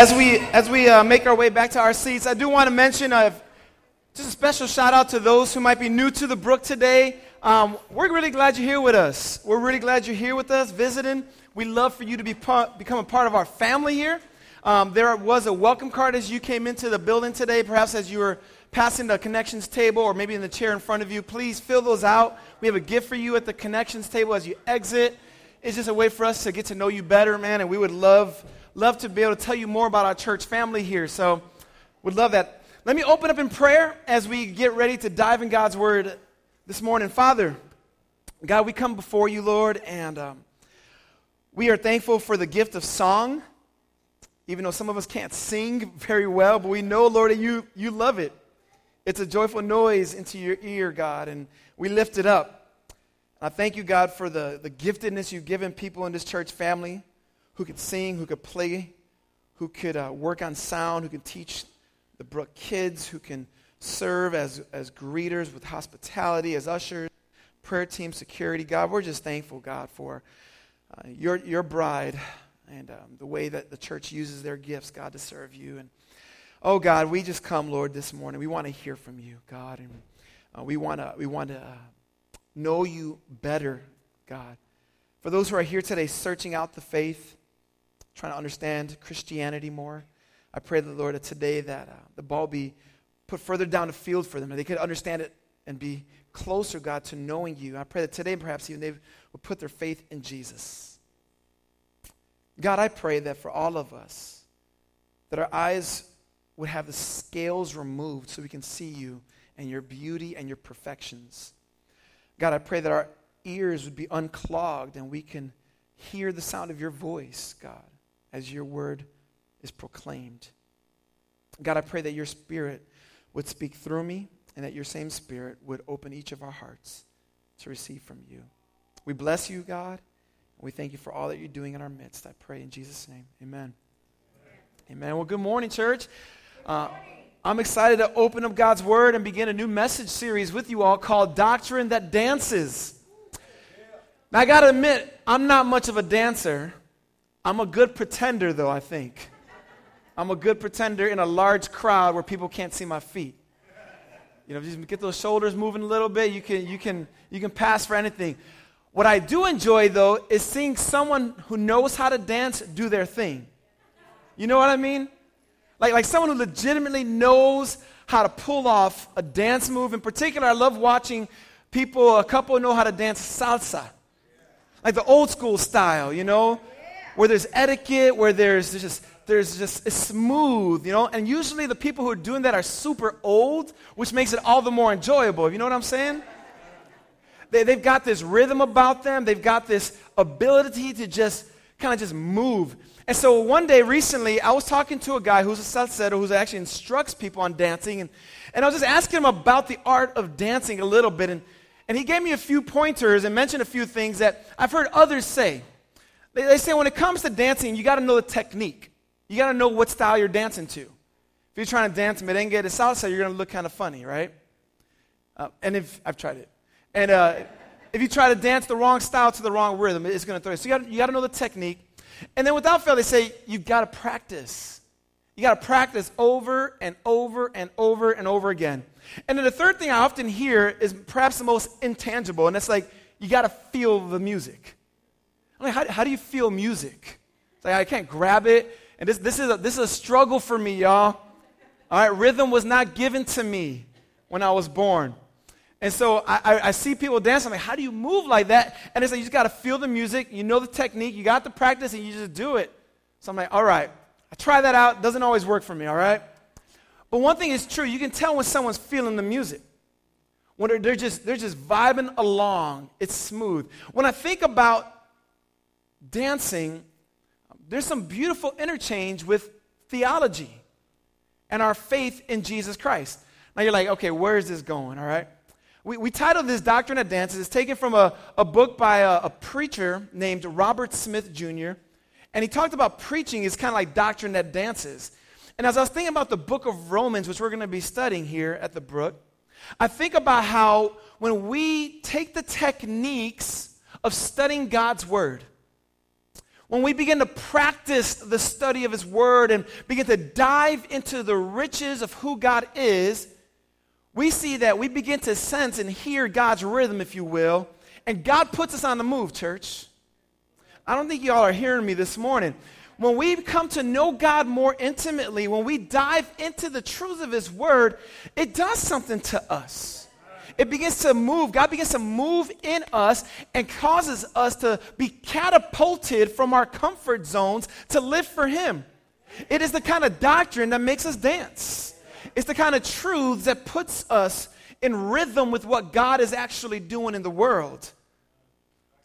as we as we uh, make our way back to our seats, I do want to mention uh, just a special shout out to those who might be new to the Brook today. Um, we're really glad you're here with us. We're really glad you're here with us, visiting. We love for you to be become a part of our family here. Um, there was a welcome card as you came into the building today, perhaps as you were passing the connections table or maybe in the chair in front of you. Please fill those out. We have a gift for you at the connections table as you exit. It's just a way for us to get to know you better, man, and we would love love to be able to tell you more about our church family here. So, would love that. Let me open up in prayer as we get ready to dive in God's word this morning. Father, God, we come before you, Lord, and um, we are thankful for the gift of song. Even though some of us can't sing very well, but we know, Lord, that you, you love it. It's a joyful noise into your ear, God, and we lift it up. I thank you, God, for the, the giftedness you've given people in this church family who could sing, who could play, who could uh, work on sound, who could teach the Brook kids, who can serve as, as greeters with hospitality, as ushers, prayer team, security. God, we're just thankful, God, for uh, your, your bride and um, the way that the church uses their gifts, God, to serve you. And oh, God, we just come, Lord, this morning. We want to hear from you, God, and uh, we want to we want to uh, know you better, God. For those who are here today searching out the faith, trying to understand Christianity more. I pray the Lord that today that uh, the ball be put further down the field for them, and they could understand it and be closer, God, to knowing you. I pray that today, perhaps even they would put their faith in Jesus. God, I pray that for all of us, that our eyes would have the scales removed so we can see you and your beauty and your perfections. God, I pray that our ears would be unclogged and we can hear the sound of your voice, God as your word is proclaimed. God, I pray that your spirit would speak through me and that your same spirit would open each of our hearts to receive from you. We bless you, God, and we thank you for all that you're doing in our midst. I pray in Jesus' name. Amen. Amen. Well, good morning, church. Uh, I'm excited to open up God's Word and begin a new message series with you all called Doctrine That Dances. Now, I got to admit, I'm not much of a dancer. I'm a good pretender, though, I think. I'm a good pretender in a large crowd where people can't see my feet. You know, just get those shoulders moving a little bit, you can, you, can, you can pass for anything. What I do enjoy, though, is seeing someone who knows how to dance do their thing. You know what I mean? Like, like someone who legitimately knows how to pull off a dance move. In particular, I love watching people, a couple know how to dance salsa. Like the old school style, you know? Where there's etiquette, where there's, just there's just it's smooth, you know. And usually the people who are doing that are super old, which makes it all the more enjoyable. You know what I'm saying? They, they've got this rhythm about them. They've got this ability to just kind of just move. And so one day recently, I was talking to a guy who's a salsero who actually instructs people on dancing. And, and I was just asking him about the art of dancing a little bit. And, and he gave me a few pointers and mentioned a few things that I've heard others say. They, they say when it comes to dancing, you got to know the technique. You got to know what style you're dancing to. If you're trying to dance merengue to salsa, you're going to look kind of funny, right? Uh, and if I've tried it, and uh, if you try to dance the wrong style to the wrong rhythm, it's going to throw you. So you got you to know the technique. And then without fail, they say you've got to practice. You got to practice over and over and over and over again. And then the third thing I often hear is perhaps the most intangible, and it's like you got to feel the music. I'm like, how, how do you feel music? It's like, I can't grab it. And this, this, is a, this is a struggle for me, y'all. All right, rhythm was not given to me when I was born. And so I, I, I, see people dance. I'm like, how do you move like that? And it's like, you just got to feel the music. You know the technique. You got the practice, and you just do it. So I'm like, all right, I try that out. Doesn't always work for me, all right? But one thing is true. You can tell when someone's feeling the music. When they're, they're just, they're just vibing along. It's smooth. When I think about dancing, there's some beautiful interchange with theology and our faith in Jesus Christ. Now you're like, okay, where is this going? All right. We, we titled this Doctrine of Dances. It's taken from a, a book by a, a preacher named Robert Smith Jr. And he talked about preaching is kind of like doctrine that dances. And as I was thinking about the book of Romans, which we're going to be studying here at the Brook, I think about how when we take the techniques of studying God's word when we begin to practice the study of His Word and begin to dive into the riches of who God is, we see that we begin to sense and hear God's rhythm, if you will, and God puts us on the move, church. I don't think y'all are hearing me this morning. When we come to know God more intimately, when we dive into the truths of His Word, it does something to us it begins to move. God begins to move in us and causes us to be catapulted from our comfort zones to live for Him. It is the kind of doctrine that makes us dance. It's the kind of truths that puts us in rhythm with what God is actually doing in the world.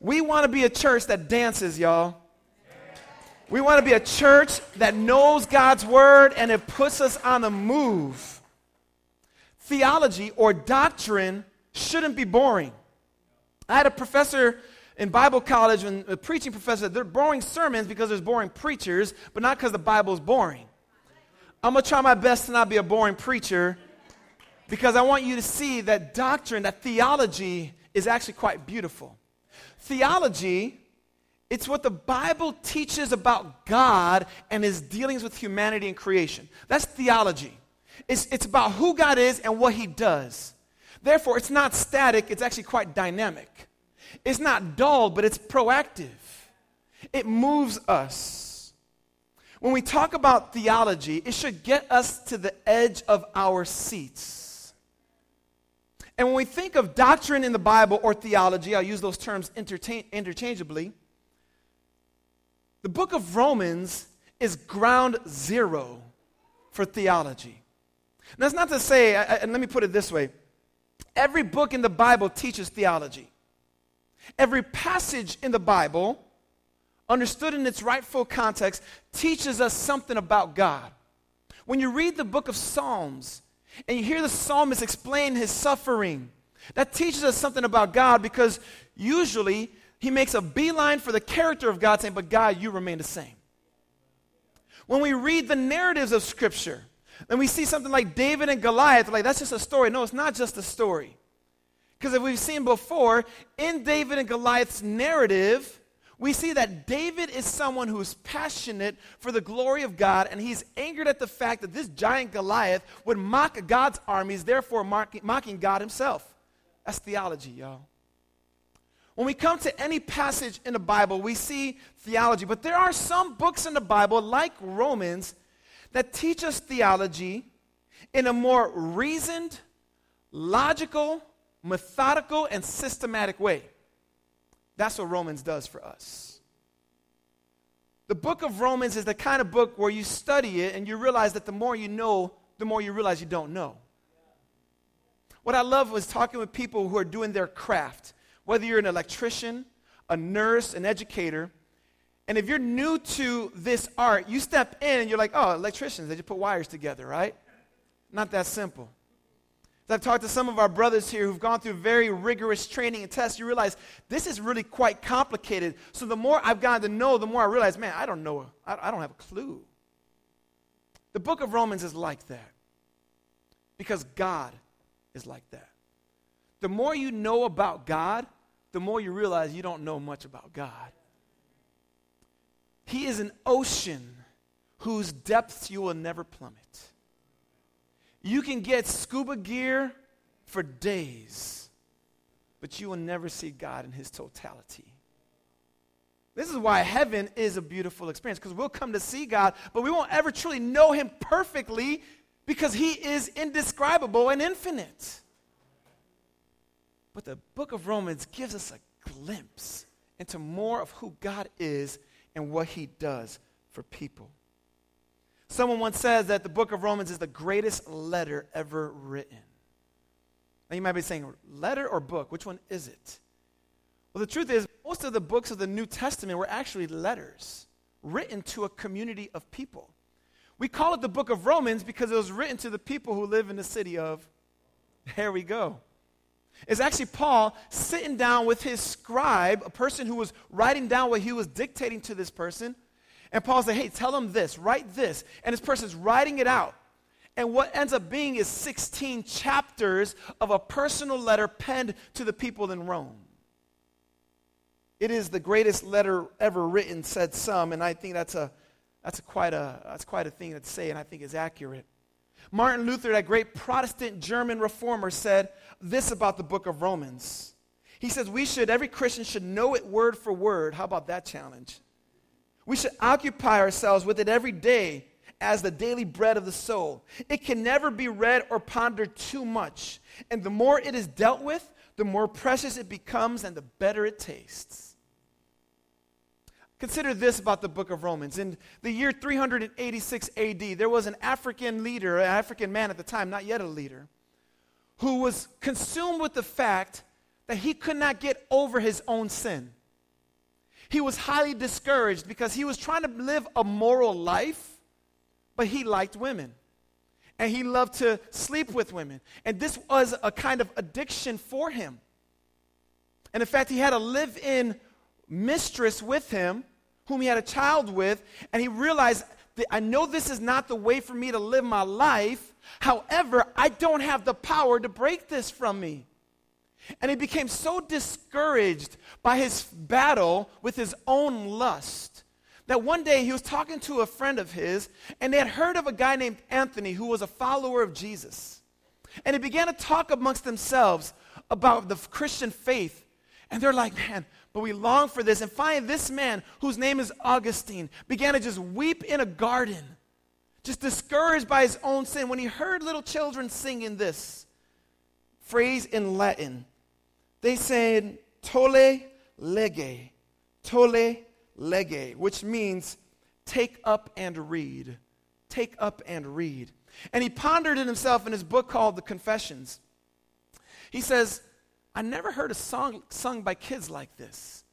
We want to be a church that dances, y'all. We want to be a church that knows God's word and it puts us on the move theology or doctrine shouldn't be boring. I had a professor in Bible college, and a preaching professor, they're boring sermons because there's boring preachers, but not because the Bible is boring. I'm going to try my best to not be a boring preacher because I want you to see that doctrine, that theology is actually quite beautiful. Theology, it's what the Bible teaches about God and his dealings with humanity and creation. That's theology. It's, it's about who God is and what He does. Therefore, it's not static, it's actually quite dynamic. It's not dull, but it's proactive. It moves us. When we talk about theology, it should get us to the edge of our seats. And when we think of doctrine in the Bible or theology, I'll use those terms interchangeably. The book of Romans is ground zero for theology. That's not to say, and let me put it this way every book in the Bible teaches theology. Every passage in the Bible, understood in its rightful context, teaches us something about God. When you read the book of Psalms and you hear the psalmist explain his suffering, that teaches us something about God because usually he makes a beeline for the character of God, saying, But God, you remain the same. When we read the narratives of Scripture, and we see something like David and Goliath, like that's just a story. No, it's not just a story. Because if we've seen before, in David and Goliath's narrative, we see that David is someone who is passionate for the glory of God, and he's angered at the fact that this giant Goliath would mock God's armies, therefore mocking God himself. That's theology, y'all. When we come to any passage in the Bible, we see theology, but there are some books in the Bible, like Romans, that teach us theology in a more reasoned, logical, methodical, and systematic way. That's what Romans does for us. The book of Romans is the kind of book where you study it and you realize that the more you know, the more you realize you don't know. What I love was talking with people who are doing their craft, whether you're an electrician, a nurse, an educator, and if you're new to this art, you step in and you're like, oh, electricians, they just put wires together, right? Not that simple. I've talked to some of our brothers here who've gone through very rigorous training and tests, you realize this is really quite complicated. So the more I've gotten to know, the more I realize, man, I don't know, I don't have a clue. The book of Romans is like that because God is like that. The more you know about God, the more you realize you don't know much about God. He is an ocean whose depths you will never plummet. You can get scuba gear for days, but you will never see God in his totality. This is why heaven is a beautiful experience because we'll come to see God, but we won't ever truly know him perfectly because he is indescribable and infinite. But the book of Romans gives us a glimpse into more of who God is and what he does for people. Someone once says that the book of Romans is the greatest letter ever written. Now you might be saying, letter or book? Which one is it? Well, the truth is, most of the books of the New Testament were actually letters written to a community of people. We call it the book of Romans because it was written to the people who live in the city of, there we go, is actually Paul sitting down with his scribe, a person who was writing down what he was dictating to this person. And Paul said, Hey, tell them this, write this. And this person's writing it out. And what ends up being is 16 chapters of a personal letter penned to the people in Rome. It is the greatest letter ever written, said some, and I think that's a that's a quite a that's quite a thing to say, and I think is accurate. Martin Luther, that great Protestant German reformer, said this about the book of Romans. He says we should every Christian should know it word for word. How about that challenge? We should occupy ourselves with it every day as the daily bread of the soul. It can never be read or pondered too much. And the more it is dealt with, the more precious it becomes and the better it tastes. Consider this about the book of Romans. In the year 386 AD, there was an African leader, an African man at the time, not yet a leader, who was consumed with the fact that he could not get over his own sin. He was highly discouraged because he was trying to live a moral life, but he liked women and he loved to sleep with women. And this was a kind of addiction for him. And in fact, he had a live in mistress with him, whom he had a child with, and he realized that I know this is not the way for me to live my life. However, I don't have the power to break this from me. And he became so discouraged by his battle with his own lust that one day he was talking to a friend of his, and they had heard of a guy named Anthony who was a follower of Jesus. And they began to talk amongst themselves about the Christian faith. And they're like, man, but we long for this. And finally, this man, whose name is Augustine, began to just weep in a garden, just discouraged by his own sin when he heard little children singing this phrase in Latin. They said, Tolle lege, tolle lege, which means take up and read. Take up and read. And he pondered it himself in his book called The Confessions. He says, I never heard a song sung by kids like this.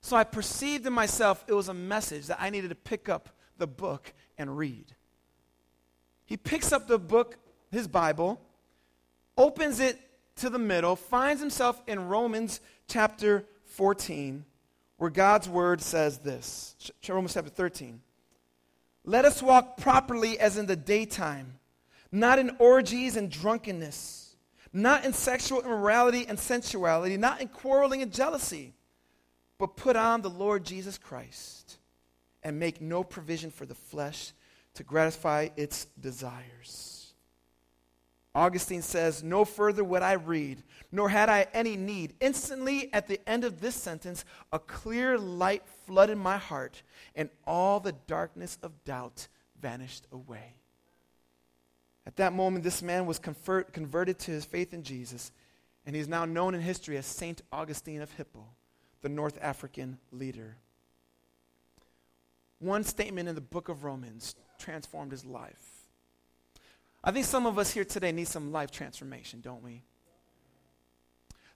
So I perceived in myself it was a message that I needed to pick up the book and read. He picks up the book, his Bible, opens it to the middle, finds himself in Romans chapter 14, where God's word says this Romans chapter 13. Let us walk properly as in the daytime, not in orgies and drunkenness, not in sexual immorality and sensuality, not in quarreling and jealousy, but put on the Lord Jesus Christ and make no provision for the flesh to gratify its desires. Augustine says, No further would I read, nor had I any need. Instantly, at the end of this sentence, a clear light flooded my heart, and all the darkness of doubt vanished away. At that moment, this man was convert, converted to his faith in Jesus, and he's now known in history as Saint Augustine of Hippo, the North African leader. One statement in the book of Romans transformed his life. I think some of us here today need some life transformation, don't we?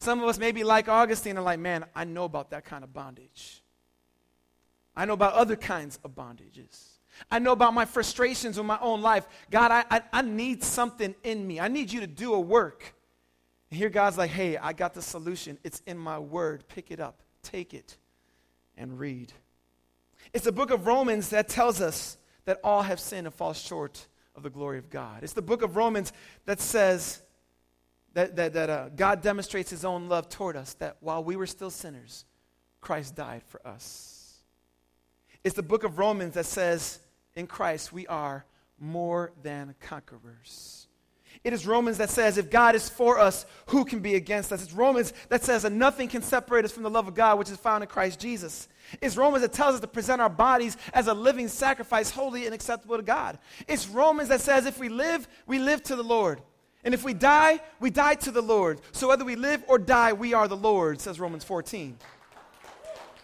Some of us may be like Augustine and like, man, I know about that kind of bondage. I know about other kinds of bondages. I know about my frustrations with my own life. God, I, I, I need something in me. I need you to do a work. And here God's like, hey, I got the solution. It's in my word. Pick it up, take it, and read. It's the book of Romans that tells us that all have sinned and fall short of the glory of God. It's the book of Romans that says that, that, that uh, God demonstrates his own love toward us, that while we were still sinners, Christ died for us. It's the book of Romans that says, in Christ, we are more than conquerors. It is Romans that says, if God is for us, who can be against us? It's Romans that says that nothing can separate us from the love of God, which is found in Christ Jesus. It's Romans that tells us to present our bodies as a living sacrifice, holy and acceptable to God. It's Romans that says if we live, we live to the Lord. And if we die, we die to the Lord. So whether we live or die, we are the Lord, says Romans 14.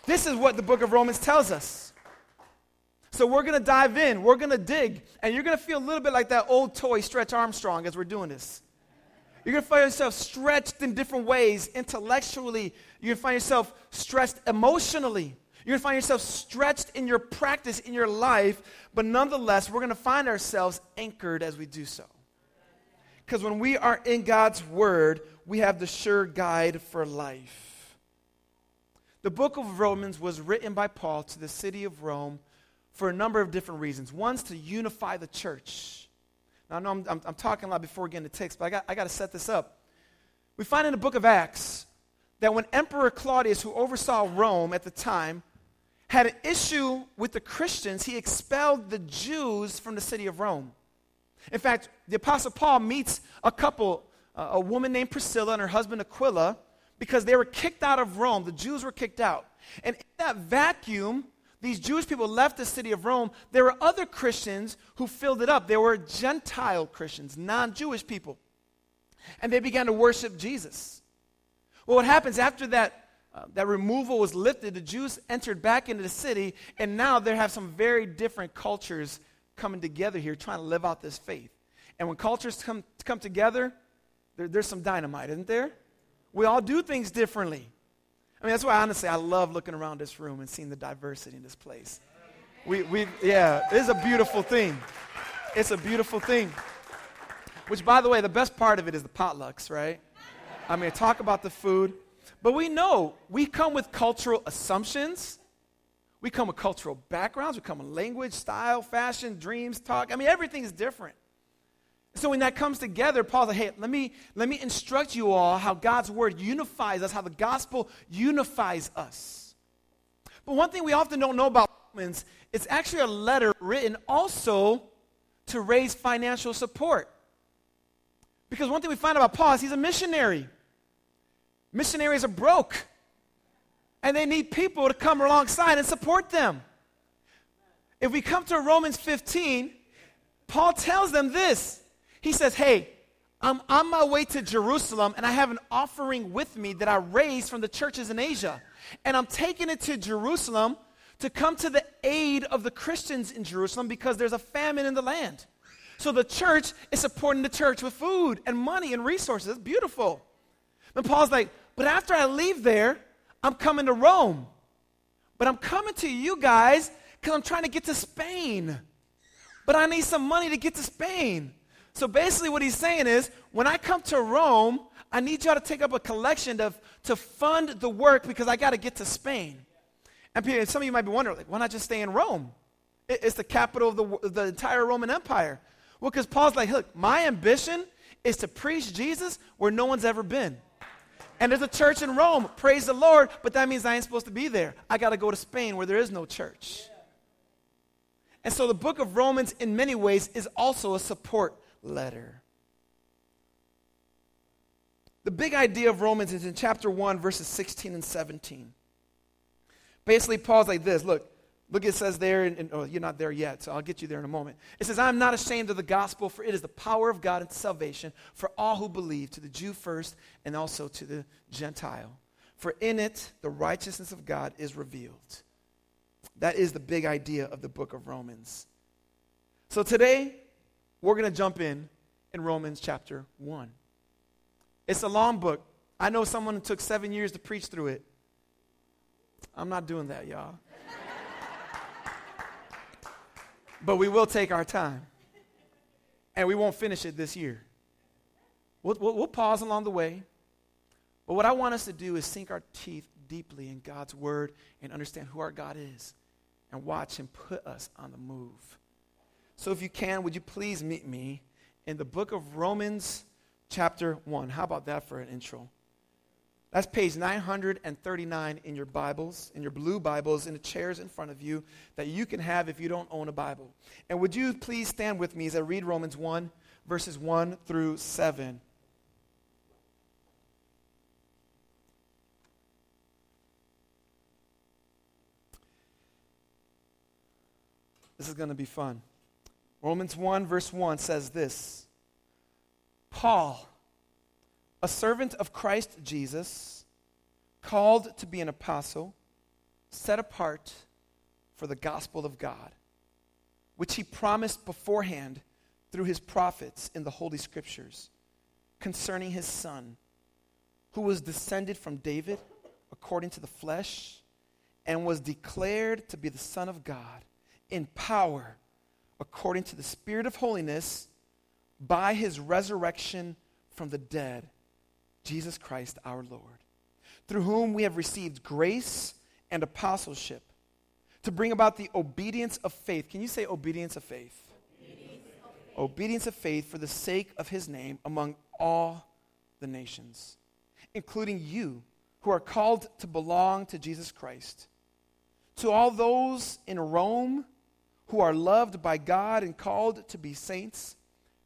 This is what the book of Romans tells us. So we're going to dive in, we're going to dig, and you're going to feel a little bit like that old toy Stretch Armstrong as we're doing this. You're going to find yourself stretched in different ways intellectually. You're going to find yourself stretched emotionally. You're going to find yourself stretched in your practice, in your life, but nonetheless, we're going to find ourselves anchored as we do so. Because when we are in God's Word, we have the sure guide for life. The book of Romans was written by Paul to the city of Rome for a number of different reasons. One's to unify the church. Now, I know I'm, I'm, I'm talking a lot before getting get into text, but I got, I got to set this up. We find in the book of Acts that when Emperor Claudius, who oversaw Rome at the time, had an issue with the Christians, he expelled the Jews from the city of Rome. In fact, the Apostle Paul meets a couple, uh, a woman named Priscilla and her husband Aquila, because they were kicked out of Rome. The Jews were kicked out. And in that vacuum, these Jewish people left the city of Rome. There were other Christians who filled it up. There were Gentile Christians, non Jewish people. And they began to worship Jesus. Well, what happens after that, uh, that removal was lifted, the Jews entered back into the city, and now they have some very different cultures coming together here trying to live out this faith. And when cultures come, come together, there, there's some dynamite, isn't there? We all do things differently. I mean, that's why honestly I love looking around this room and seeing the diversity in this place. We, we, yeah, it's a beautiful thing. It's a beautiful thing. Which, by the way, the best part of it is the potlucks, right? I mean, talk about the food. But we know we come with cultural assumptions. We come with cultural backgrounds. We come with language, style, fashion, dreams, talk. I mean, everything is different. So when that comes together, Paul's like, hey, let me, let me instruct you all how God's word unifies us, how the gospel unifies us. But one thing we often don't know about Romans, it's actually a letter written also to raise financial support. Because one thing we find about Paul is he's a missionary. Missionaries are broke. And they need people to come alongside and support them. If we come to Romans 15, Paul tells them this he says, Hey, I'm on my way to Jerusalem and I have an offering with me that I raised from the churches in Asia. And I'm taking it to Jerusalem to come to the aid of the Christians in Jerusalem because there's a famine in the land. So the church is supporting the church with food and money and resources. It's beautiful. And Paul's like, but after I leave there, I'm coming to Rome. But I'm coming to you guys because I'm trying to get to Spain. But I need some money to get to Spain. So basically, what he's saying is when I come to Rome, I need y'all to take up a collection to, to fund the work because I got to get to Spain. And some of you might be wondering, like, why not just stay in Rome? it's the capital of the, the entire Roman Empire. Well, because Paul's like, look, my ambition is to preach Jesus where no one's ever been. And there's a church in Rome, praise the Lord, but that means I ain't supposed to be there. I got to go to Spain where there is no church. And so the book of Romans, in many ways, is also a support letter. The big idea of Romans is in chapter 1, verses 16 and 17. Basically, Paul's like this look, look, it says there, and, and oh, you're not there yet, so I'll get you there in a moment. It says, I'm not ashamed of the gospel, for it is the power of God and salvation for all who believe, to the Jew first, and also to the Gentile. For in it, the righteousness of God is revealed. That is the big idea of the book of Romans. So today, we're going to jump in in Romans chapter 1. It's a long book. I know someone took seven years to preach through it. I'm not doing that, y'all. but we will take our time. And we won't finish it this year. We'll, we'll, we'll pause along the way. But what I want us to do is sink our teeth deeply in God's word and understand who our God is and watch Him put us on the move. So if you can, would you please meet me in the book of Romans, chapter 1? How about that for an intro? That's page 939 in your Bibles, in your blue Bibles, in the chairs in front of you that you can have if you don't own a Bible. And would you please stand with me as I read Romans 1, verses 1 through 7. This is going to be fun. Romans 1, verse 1 says this. Paul, a servant of Christ Jesus, called to be an apostle, set apart for the gospel of God, which he promised beforehand through his prophets in the Holy Scriptures concerning his Son, who was descended from David according to the flesh and was declared to be the Son of God in power according to the Spirit of holiness by his resurrection from the dead, Jesus Christ our Lord, through whom we have received grace and apostleship to bring about the obedience of faith. Can you say obedience of faith? Obedience of faith, obedience of faith for the sake of his name among all the nations, including you who are called to belong to Jesus Christ. To all those in Rome who are loved by God and called to be saints,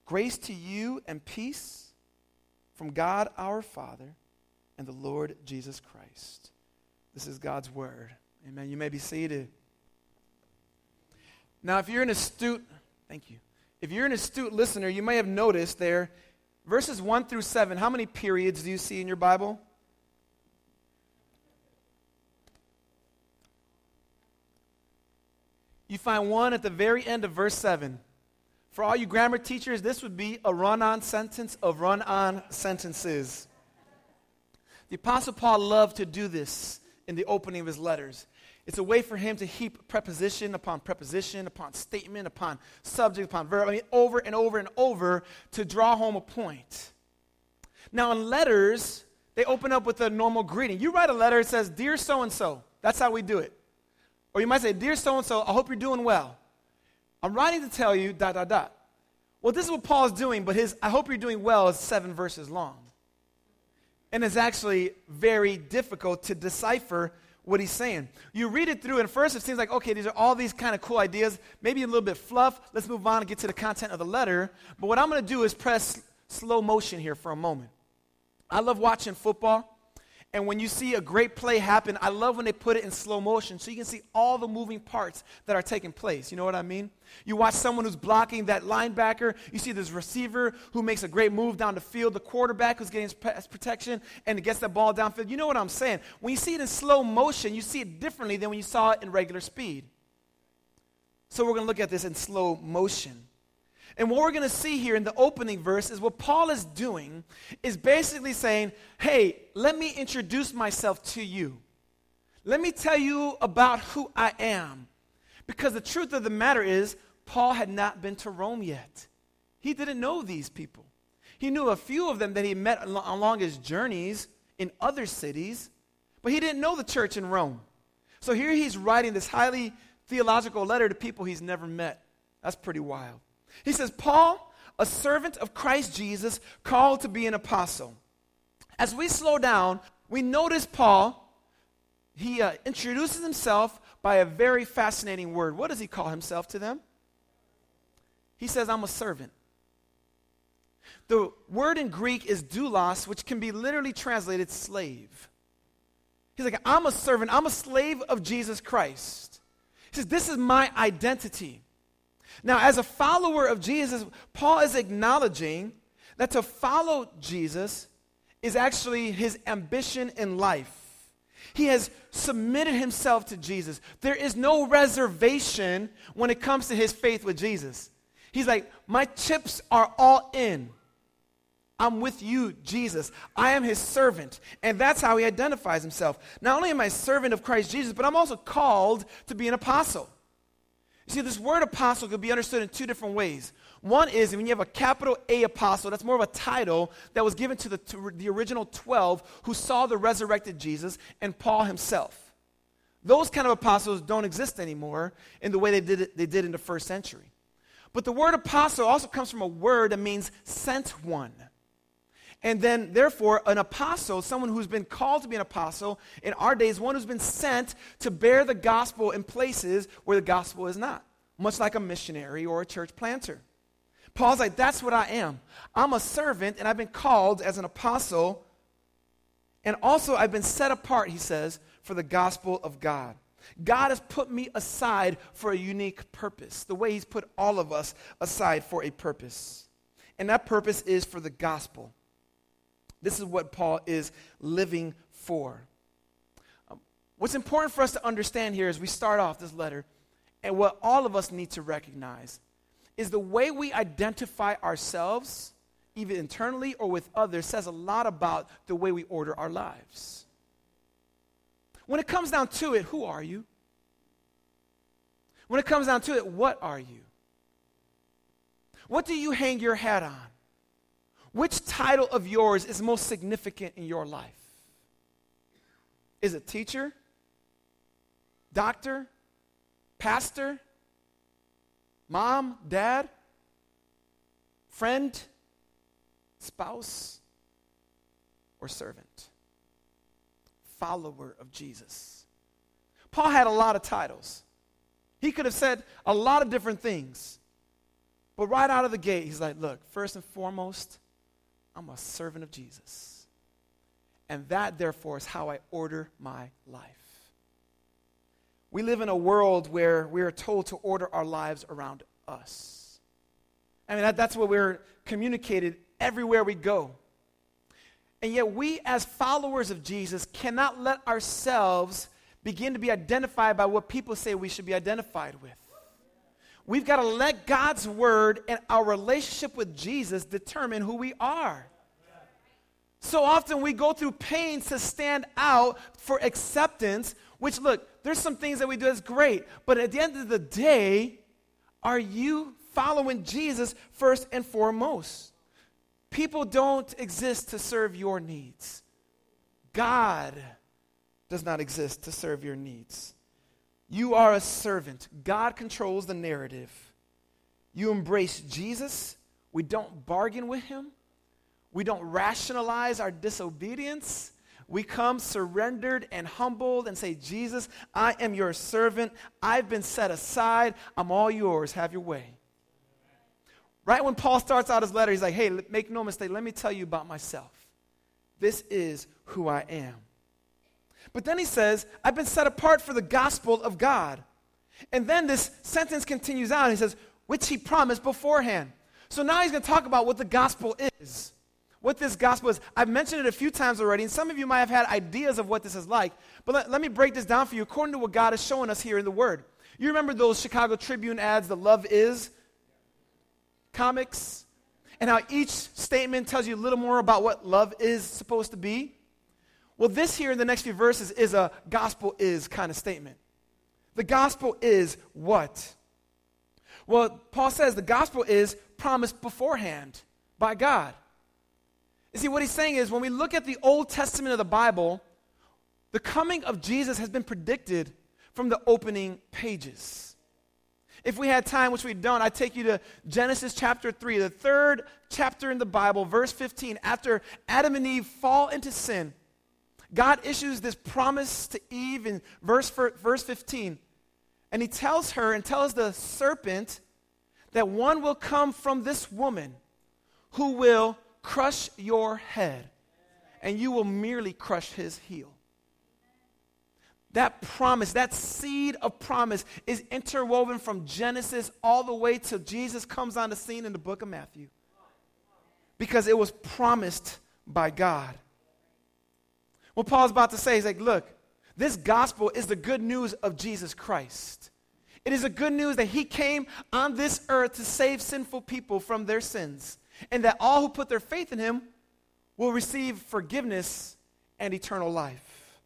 grace to you and peace from God our Father and the Lord Jesus Christ. This is God's word. Amen. You may be seated. Now, if you're an astute, thank you. If you're an astute listener, you may have noticed there, verses 1 through 7, how many periods do you see in your Bible? You find one at the very end of verse 7. For all you grammar teachers, this would be a run on sentence of run on sentences. The Apostle Paul loved to do this in the opening of his letters. It's a way for him to heap preposition upon preposition, upon statement, upon subject, upon verb, I mean, over and over and over to draw home a point. Now, in letters, they open up with a normal greeting. You write a letter, it says, Dear so and so. That's how we do it. Or you might say, Dear so and so, I hope you're doing well. I'm writing to tell you, dot, dot, dot. Well, this is what Paul is doing, but his I hope you're doing well is seven verses long. And it's actually very difficult to decipher what he's saying. You read it through, and first it seems like, okay, these are all these kind of cool ideas, maybe a little bit fluff. Let's move on and get to the content of the letter. But what I'm going to do is press slow motion here for a moment. I love watching football. And when you see a great play happen, I love when they put it in slow motion so you can see all the moving parts that are taking place. You know what I mean? You watch someone who's blocking that linebacker, you see this receiver who makes a great move down the field, the quarterback who's getting his protection and gets that ball downfield. You know what I'm saying? When you see it in slow motion, you see it differently than when you saw it in regular speed. So we're going to look at this in slow motion. And what we're going to see here in the opening verse is what Paul is doing is basically saying, hey, let me introduce myself to you. Let me tell you about who I am. Because the truth of the matter is, Paul had not been to Rome yet. He didn't know these people. He knew a few of them that he met along his journeys in other cities, but he didn't know the church in Rome. So here he's writing this highly theological letter to people he's never met. That's pretty wild. He says, Paul, a servant of Christ Jesus, called to be an apostle. As we slow down, we notice Paul, he uh, introduces himself by a very fascinating word. What does he call himself to them? He says, I'm a servant. The word in Greek is doulos, which can be literally translated slave. He's like, I'm a servant, I'm a slave of Jesus Christ. He says, This is my identity. Now, as a follower of Jesus, Paul is acknowledging that to follow Jesus is actually his ambition in life. He has submitted himself to Jesus. There is no reservation when it comes to his faith with Jesus. He's like, My chips are all in. I'm with you, Jesus. I am his servant. And that's how he identifies himself. Not only am I servant of Christ Jesus, but I'm also called to be an apostle. You see, this word apostle could be understood in two different ways. One is when you have a capital A apostle, that's more of a title that was given to the, to the original 12 who saw the resurrected Jesus and Paul himself. Those kind of apostles don't exist anymore in the way they did, it, they did in the first century. But the word apostle also comes from a word that means sent one. And then, therefore, an apostle, someone who's been called to be an apostle in our days, one who's been sent to bear the gospel in places where the gospel is not, much like a missionary or a church planter. Paul's like, that's what I am. I'm a servant, and I've been called as an apostle. And also, I've been set apart, he says, for the gospel of God. God has put me aside for a unique purpose, the way he's put all of us aside for a purpose. And that purpose is for the gospel. This is what Paul is living for. Um, what's important for us to understand here as we start off this letter, and what all of us need to recognize, is the way we identify ourselves, either internally or with others, says a lot about the way we order our lives. When it comes down to it, who are you? When it comes down to it, what are you? What do you hang your hat on? Which title of yours is most significant in your life? Is it teacher? Doctor? Pastor? Mom? Dad? Friend? Spouse? Or servant? follower of Jesus. Paul had a lot of titles. He could have said a lot of different things. But right out of the gate, he's like, look, first and foremost, I'm a servant of Jesus. And that, therefore, is how I order my life. We live in a world where we are told to order our lives around us. I mean, that, that's what we're communicated everywhere we go. And yet, we as followers of Jesus cannot let ourselves begin to be identified by what people say we should be identified with. We've got to let God's word and our relationship with Jesus determine who we are. So often we go through pains to stand out for acceptance, which, look, there's some things that we do that's great, but at the end of the day, are you following Jesus first and foremost? People don't exist to serve your needs. God does not exist to serve your needs. You are a servant. God controls the narrative. You embrace Jesus. We don't bargain with him. We don't rationalize our disobedience. We come surrendered and humbled and say, Jesus, I am your servant. I've been set aside. I'm all yours. Have your way. Right when Paul starts out his letter, he's like, hey, make no mistake, let me tell you about myself. This is who I am. But then he says, I've been set apart for the gospel of God. And then this sentence continues on. He says, which he promised beforehand. So now he's going to talk about what the gospel is. What this gospel is. I've mentioned it a few times already, and some of you might have had ideas of what this is like. But let, let me break this down for you according to what God is showing us here in the Word. You remember those Chicago Tribune ads, the Love Is comics? And how each statement tells you a little more about what love is supposed to be? Well, this here in the next few verses is a gospel is kind of statement. The gospel is what? Well, Paul says the gospel is promised beforehand by God. You see, what he's saying is when we look at the Old Testament of the Bible, the coming of Jesus has been predicted from the opening pages. If we had time, which we don't, I'd take you to Genesis chapter 3, the third chapter in the Bible, verse 15. After Adam and Eve fall into sin, God issues this promise to Eve in verse, verse 15. And he tells her and tells the serpent that one will come from this woman who will crush your head, and you will merely crush his heel. That promise, that seed of promise, is interwoven from Genesis all the way till Jesus comes on the scene in the book of Matthew. Because it was promised by God. What Paul's about to say is like, look, this gospel is the good news of Jesus Christ. It is a good news that he came on this earth to save sinful people from their sins, and that all who put their faith in him will receive forgiveness and eternal life.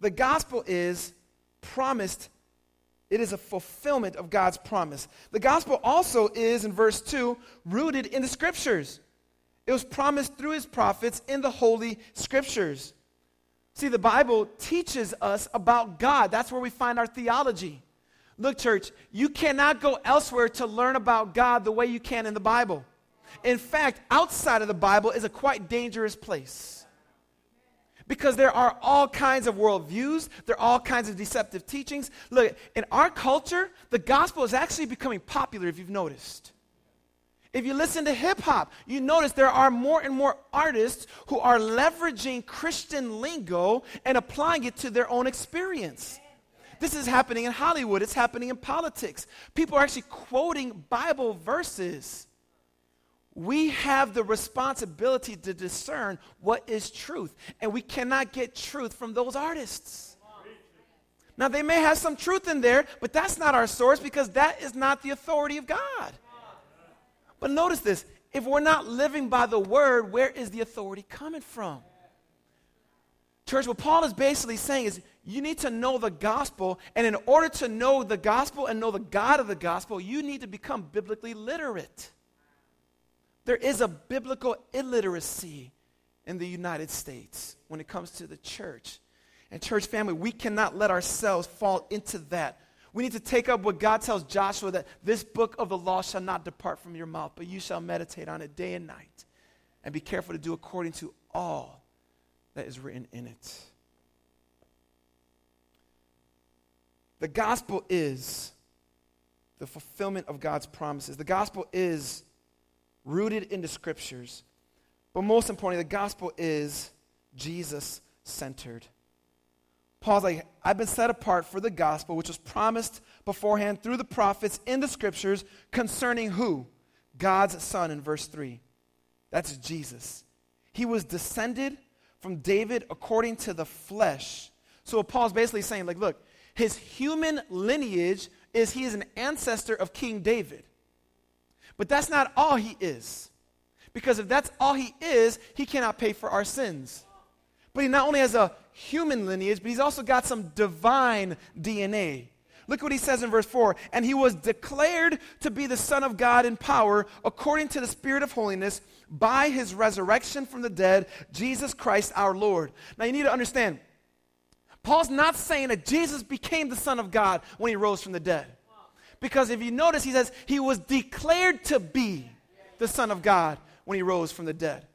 The gospel is promised, it is a fulfillment of God's promise. The gospel also is, in verse 2, rooted in the scriptures. It was promised through his prophets in the holy scriptures. See, the Bible teaches us about God. That's where we find our theology. Look, church, you cannot go elsewhere to learn about God the way you can in the Bible. In fact, outside of the Bible is a quite dangerous place. Because there are all kinds of worldviews, there are all kinds of deceptive teachings. Look, in our culture, the gospel is actually becoming popular, if you've noticed. If you listen to hip hop, you notice there are more and more artists who are leveraging Christian lingo and applying it to their own experience. This is happening in Hollywood, it's happening in politics. People are actually quoting Bible verses. We have the responsibility to discern what is truth, and we cannot get truth from those artists. Now, they may have some truth in there, but that's not our source because that is not the authority of God. But notice this if we're not living by the word, where is the authority coming from? Church, what Paul is basically saying is you need to know the gospel, and in order to know the gospel and know the God of the gospel, you need to become biblically literate. There is a biblical illiteracy in the United States when it comes to the church. And, church family, we cannot let ourselves fall into that we need to take up what God tells Joshua that this book of the law shall not depart from your mouth, but you shall meditate on it day and night and be careful to do according to all that is written in it. The gospel is the fulfillment of God's promises. The gospel is rooted in the scriptures. But most importantly, the gospel is Jesus centered. Paul's like, I've been set apart for the gospel, which was promised beforehand through the prophets in the scriptures concerning who? God's Son in verse 3. That's Jesus. He was descended from David according to the flesh. So Paul's basically saying, like, look, his human lineage is he is an ancestor of King David. But that's not all he is. Because if that's all he is, he cannot pay for our sins. But he not only has a human lineage, but he's also got some divine DNA. Look what he says in verse 4 And he was declared to be the Son of God in power, according to the Spirit of holiness, by his resurrection from the dead, Jesus Christ our Lord. Now you need to understand, Paul's not saying that Jesus became the Son of God when he rose from the dead. Because if you notice, he says he was declared to be the Son of God when he rose from the dead.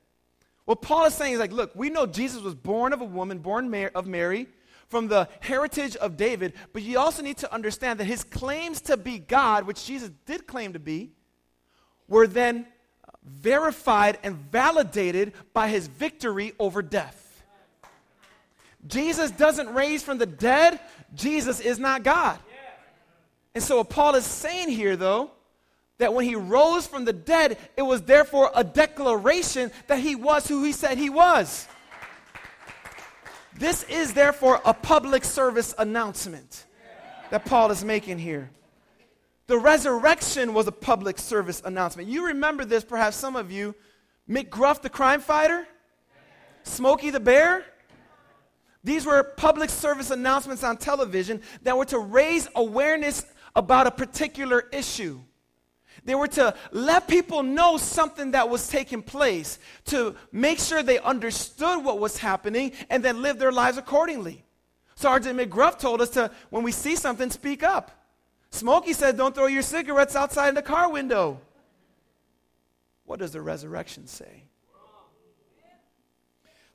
What Paul is saying is like, look, we know Jesus was born of a woman, born of Mary, from the heritage of David, but you also need to understand that his claims to be God, which Jesus did claim to be, were then verified and validated by his victory over death. Jesus doesn't raise from the dead, Jesus is not God. And so, what Paul is saying here, though, that when he rose from the dead, it was therefore a declaration that he was who he said he was. This is therefore a public service announcement that Paul is making here. The resurrection was a public service announcement. You remember this, perhaps some of you. McGruff the crime fighter? Smokey the bear? These were public service announcements on television that were to raise awareness about a particular issue. They were to let people know something that was taking place, to make sure they understood what was happening, and then live their lives accordingly. Sergeant McGruff told us to, when we see something, speak up. Smokey said, Don't throw your cigarettes outside in the car window. What does the resurrection say?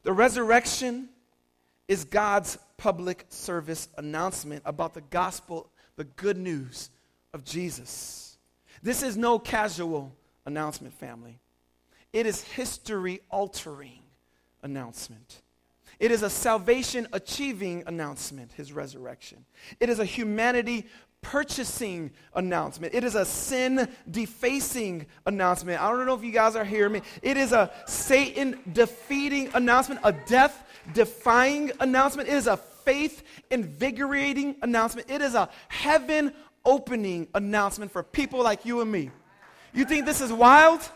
The resurrection is God's public service announcement about the gospel the good news of Jesus. This is no casual announcement, family. It is history altering announcement. It is a salvation achieving announcement, his resurrection. It is a humanity purchasing announcement. It is a sin defacing announcement. I don't know if you guys are hearing me. It is a Satan defeating announcement, a death defying announcement. It is a faith invigorating announcement. It is a heaven opening announcement for people like you and me. You think this is wild?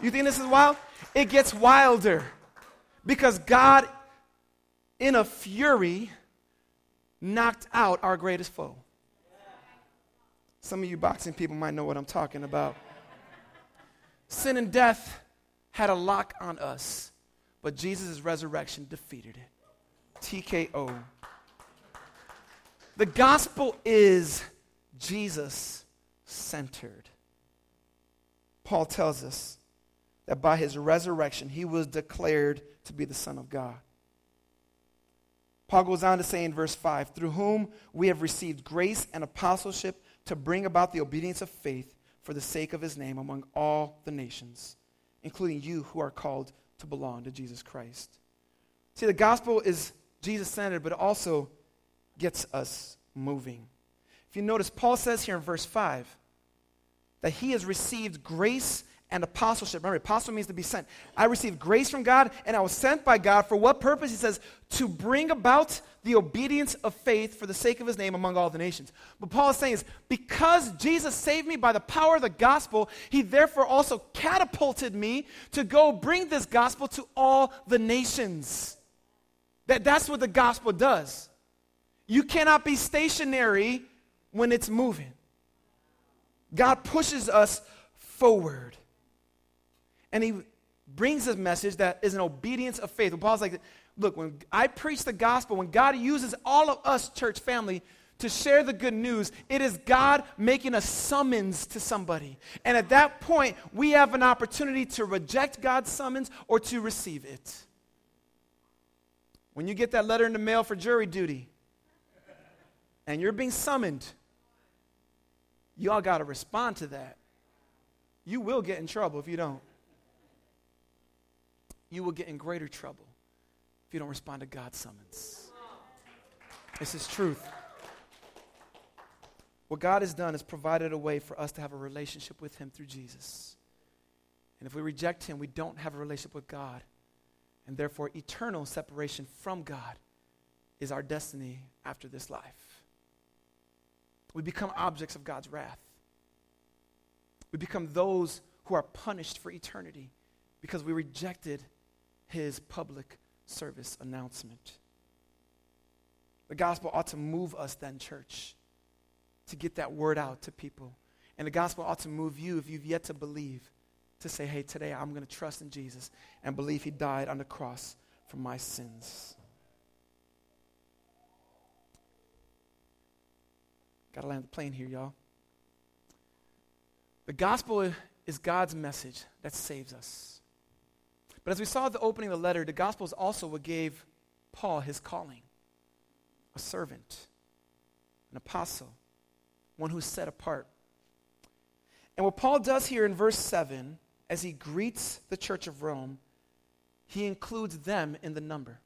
You think this is wild? It gets wilder because God, in a fury, knocked out our greatest foe. Some of you boxing people might know what I'm talking about. Sin and death had a lock on us, but Jesus' resurrection defeated it. TKO. The gospel is Jesus centered. Paul tells us that by his resurrection, he was declared to be the Son of God. Paul goes on to say in verse 5 through whom we have received grace and apostleship to bring about the obedience of faith for the sake of his name among all the nations, including you who are called to belong to Jesus Christ. See, the gospel is Jesus centered, but it also gets us moving. If you notice, Paul says here in verse 5 that he has received grace and apostleship. Remember, apostle means to be sent. I received grace from God, and I was sent by God for what purpose? He says, to bring about the obedience of faith for the sake of his name among all the nations. But Paul is saying is, because Jesus saved me by the power of the gospel, he therefore also catapulted me to go bring this gospel to all the nations. That, that's what the gospel does. You cannot be stationary when it's moving. God pushes us forward. And he brings a message that is an obedience of faith. Paul's like, look, when I preach the gospel, when God uses all of us, church family, to share the good news, it is God making a summons to somebody. And at that point, we have an opportunity to reject God's summons or to receive it. When you get that letter in the mail for jury duty, and you're being summoned, y'all got to respond to that. You will get in trouble if you don't. You will get in greater trouble if you don't respond to God's summons. This is truth. What God has done is provided a way for us to have a relationship with Him through Jesus. And if we reject Him, we don't have a relationship with God. And therefore, eternal separation from God is our destiny after this life. We become objects of God's wrath. We become those who are punished for eternity because we rejected his public service announcement. The gospel ought to move us then, church, to get that word out to people. And the gospel ought to move you if you've yet to believe to say, hey, today I'm going to trust in Jesus and believe he died on the cross for my sins. Got to land the plane here, y'all. The gospel is God's message that saves us. But as we saw at the opening of the letter, the gospel is also what gave Paul his calling a servant, an apostle, one who's set apart. And what Paul does here in verse 7, as he greets the church of Rome, he includes them in the number.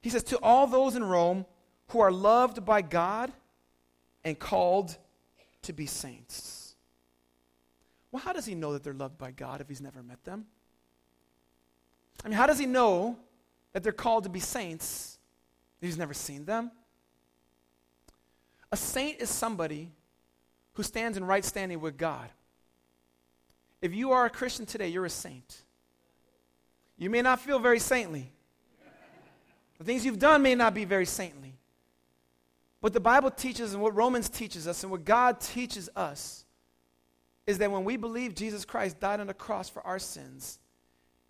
He says, To all those in Rome who are loved by God and called to be saints. Well, how does he know that they're loved by God if he's never met them? I mean, how does he know that they're called to be saints if he's never seen them? A saint is somebody who stands in right standing with God. If you are a Christian today, you're a saint. You may not feel very saintly. The things you've done may not be very saintly. What the Bible teaches and what Romans teaches us and what God teaches us is that when we believe Jesus Christ died on the cross for our sins,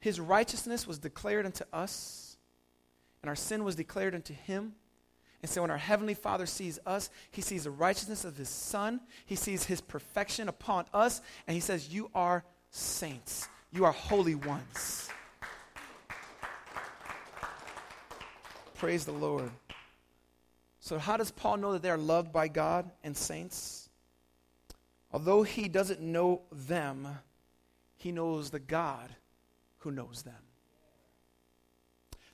his righteousness was declared unto us, and our sin was declared unto him. And so when our Heavenly Father sees us, he sees the righteousness of his Son, he sees his perfection upon us, and he says, You are saints, you are holy ones. Praise the Lord. So, how does Paul know that they are loved by God and saints? Although he doesn't know them, he knows the God who knows them.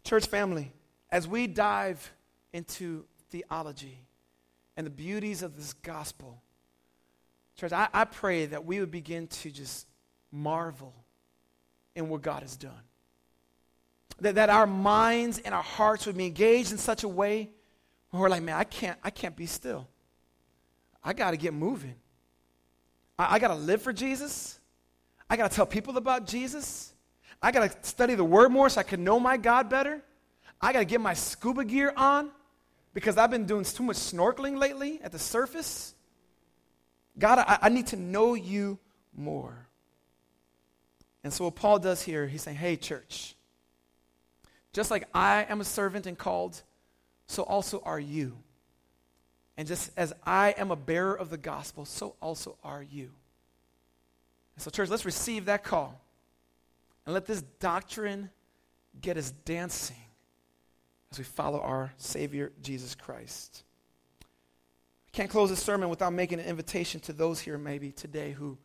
Church family, as we dive into theology and the beauties of this gospel, church, I, I pray that we would begin to just marvel in what God has done. That, that our minds and our hearts would be engaged in such a way we're like, man, I can't, I can't be still. I got to get moving. I, I got to live for Jesus. I got to tell people about Jesus. I got to study the Word more so I can know my God better. I got to get my scuba gear on because I've been doing too much snorkeling lately at the surface. God, I, I need to know you more. And so, what Paul does here, he's saying, hey, church, just like I am a servant and called so also are you. And just as I am a bearer of the gospel, so also are you. And so, church, let's receive that call. And let this doctrine get us dancing as we follow our Savior, Jesus Christ. I can't close this sermon without making an invitation to those here, maybe today, who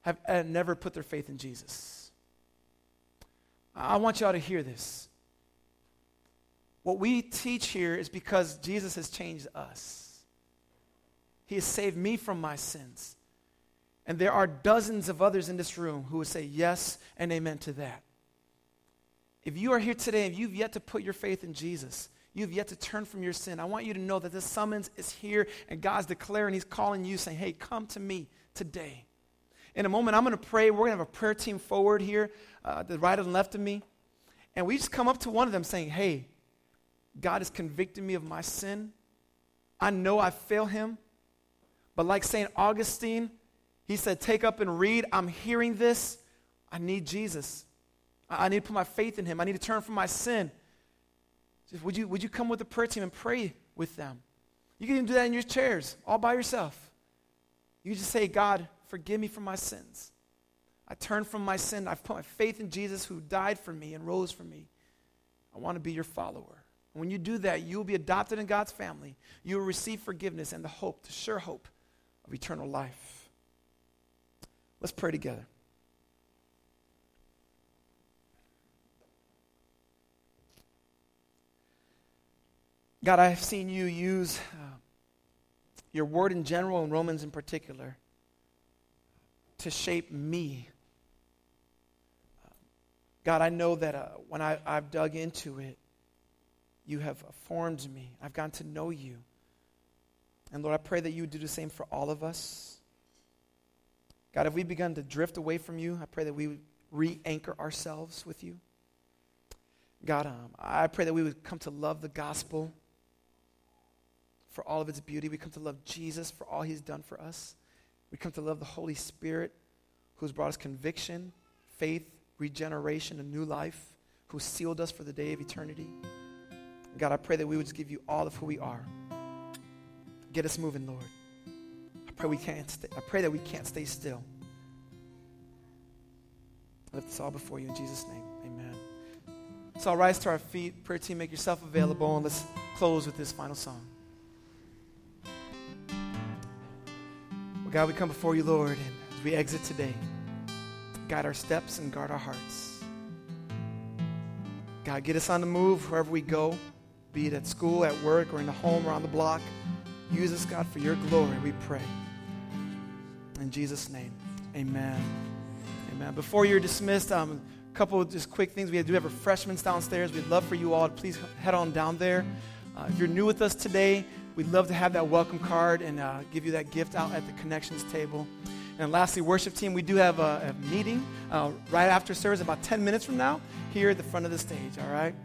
have uh, never put their faith in Jesus. I want y'all to hear this. What we teach here is because Jesus has changed us. He has saved me from my sins. And there are dozens of others in this room who would say yes and amen to that. If you are here today and you've yet to put your faith in Jesus, you've yet to turn from your sin, I want you to know that this summons is here and God's declaring, He's calling you, saying, Hey, come to me today. In a moment, I'm going to pray. We're going to have a prayer team forward here, uh, the right and left of me. And we just come up to one of them saying, Hey, God is convicting me of my sin. I know I fail him. But like St. Augustine, he said, Take up and read. I'm hearing this. I need Jesus. I need to put my faith in him. I need to turn from my sin. Would, you, would you come with the prayer team and pray with them? You can even do that in your chairs, all by yourself. You just say, God, forgive me for my sins. I turn from my sin. I've put my faith in Jesus who died for me and rose for me. I want to be your follower. When you do that, you will be adopted in God's family. You will receive forgiveness and the hope, the sure hope of eternal life. Let's pray together. God, I have seen you use uh, your word in general and Romans in particular to shape me. God, I know that uh, when I, I've dug into it, you have formed me. I've gotten to know you. And Lord, I pray that you would do the same for all of us. God, if we begun to drift away from you, I pray that we would re anchor ourselves with you. God, um, I pray that we would come to love the gospel for all of its beauty. We come to love Jesus for all he's done for us. We come to love the Holy Spirit who's brought us conviction, faith, regeneration, a new life, who sealed us for the day of eternity. God, I pray that we would just give you all of who we are. Get us moving, Lord. I pray we can't stay, I pray that we can't stay still. I lift this all before you in Jesus' name. Amen. So I'll rise to our feet. Prayer team, make yourself available, and let's close with this final song. Well, God, we come before you, Lord, and as we exit today, guide our steps and guard our hearts. God, get us on the move wherever we go be it at school, at work, or in the home or on the block. Use us, God, for your glory, we pray. In Jesus' name, amen. Amen. Before you're dismissed, um, a couple of just quick things. We do have refreshments downstairs. We'd love for you all to please head on down there. Uh, if you're new with us today, we'd love to have that welcome card and uh, give you that gift out at the connections table. And lastly, worship team, we do have a, a meeting uh, right after service, about 10 minutes from now, here at the front of the stage, all right?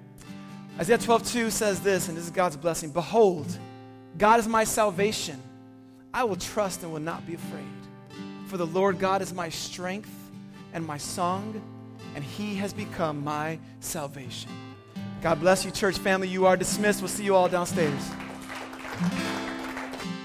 Isaiah 12, 2 says this, and this is God's blessing Behold, God is my salvation. I will trust and will not be afraid. For the Lord God is my strength and my song, and he has become my salvation. God bless you, church family. You are dismissed. We'll see you all downstairs.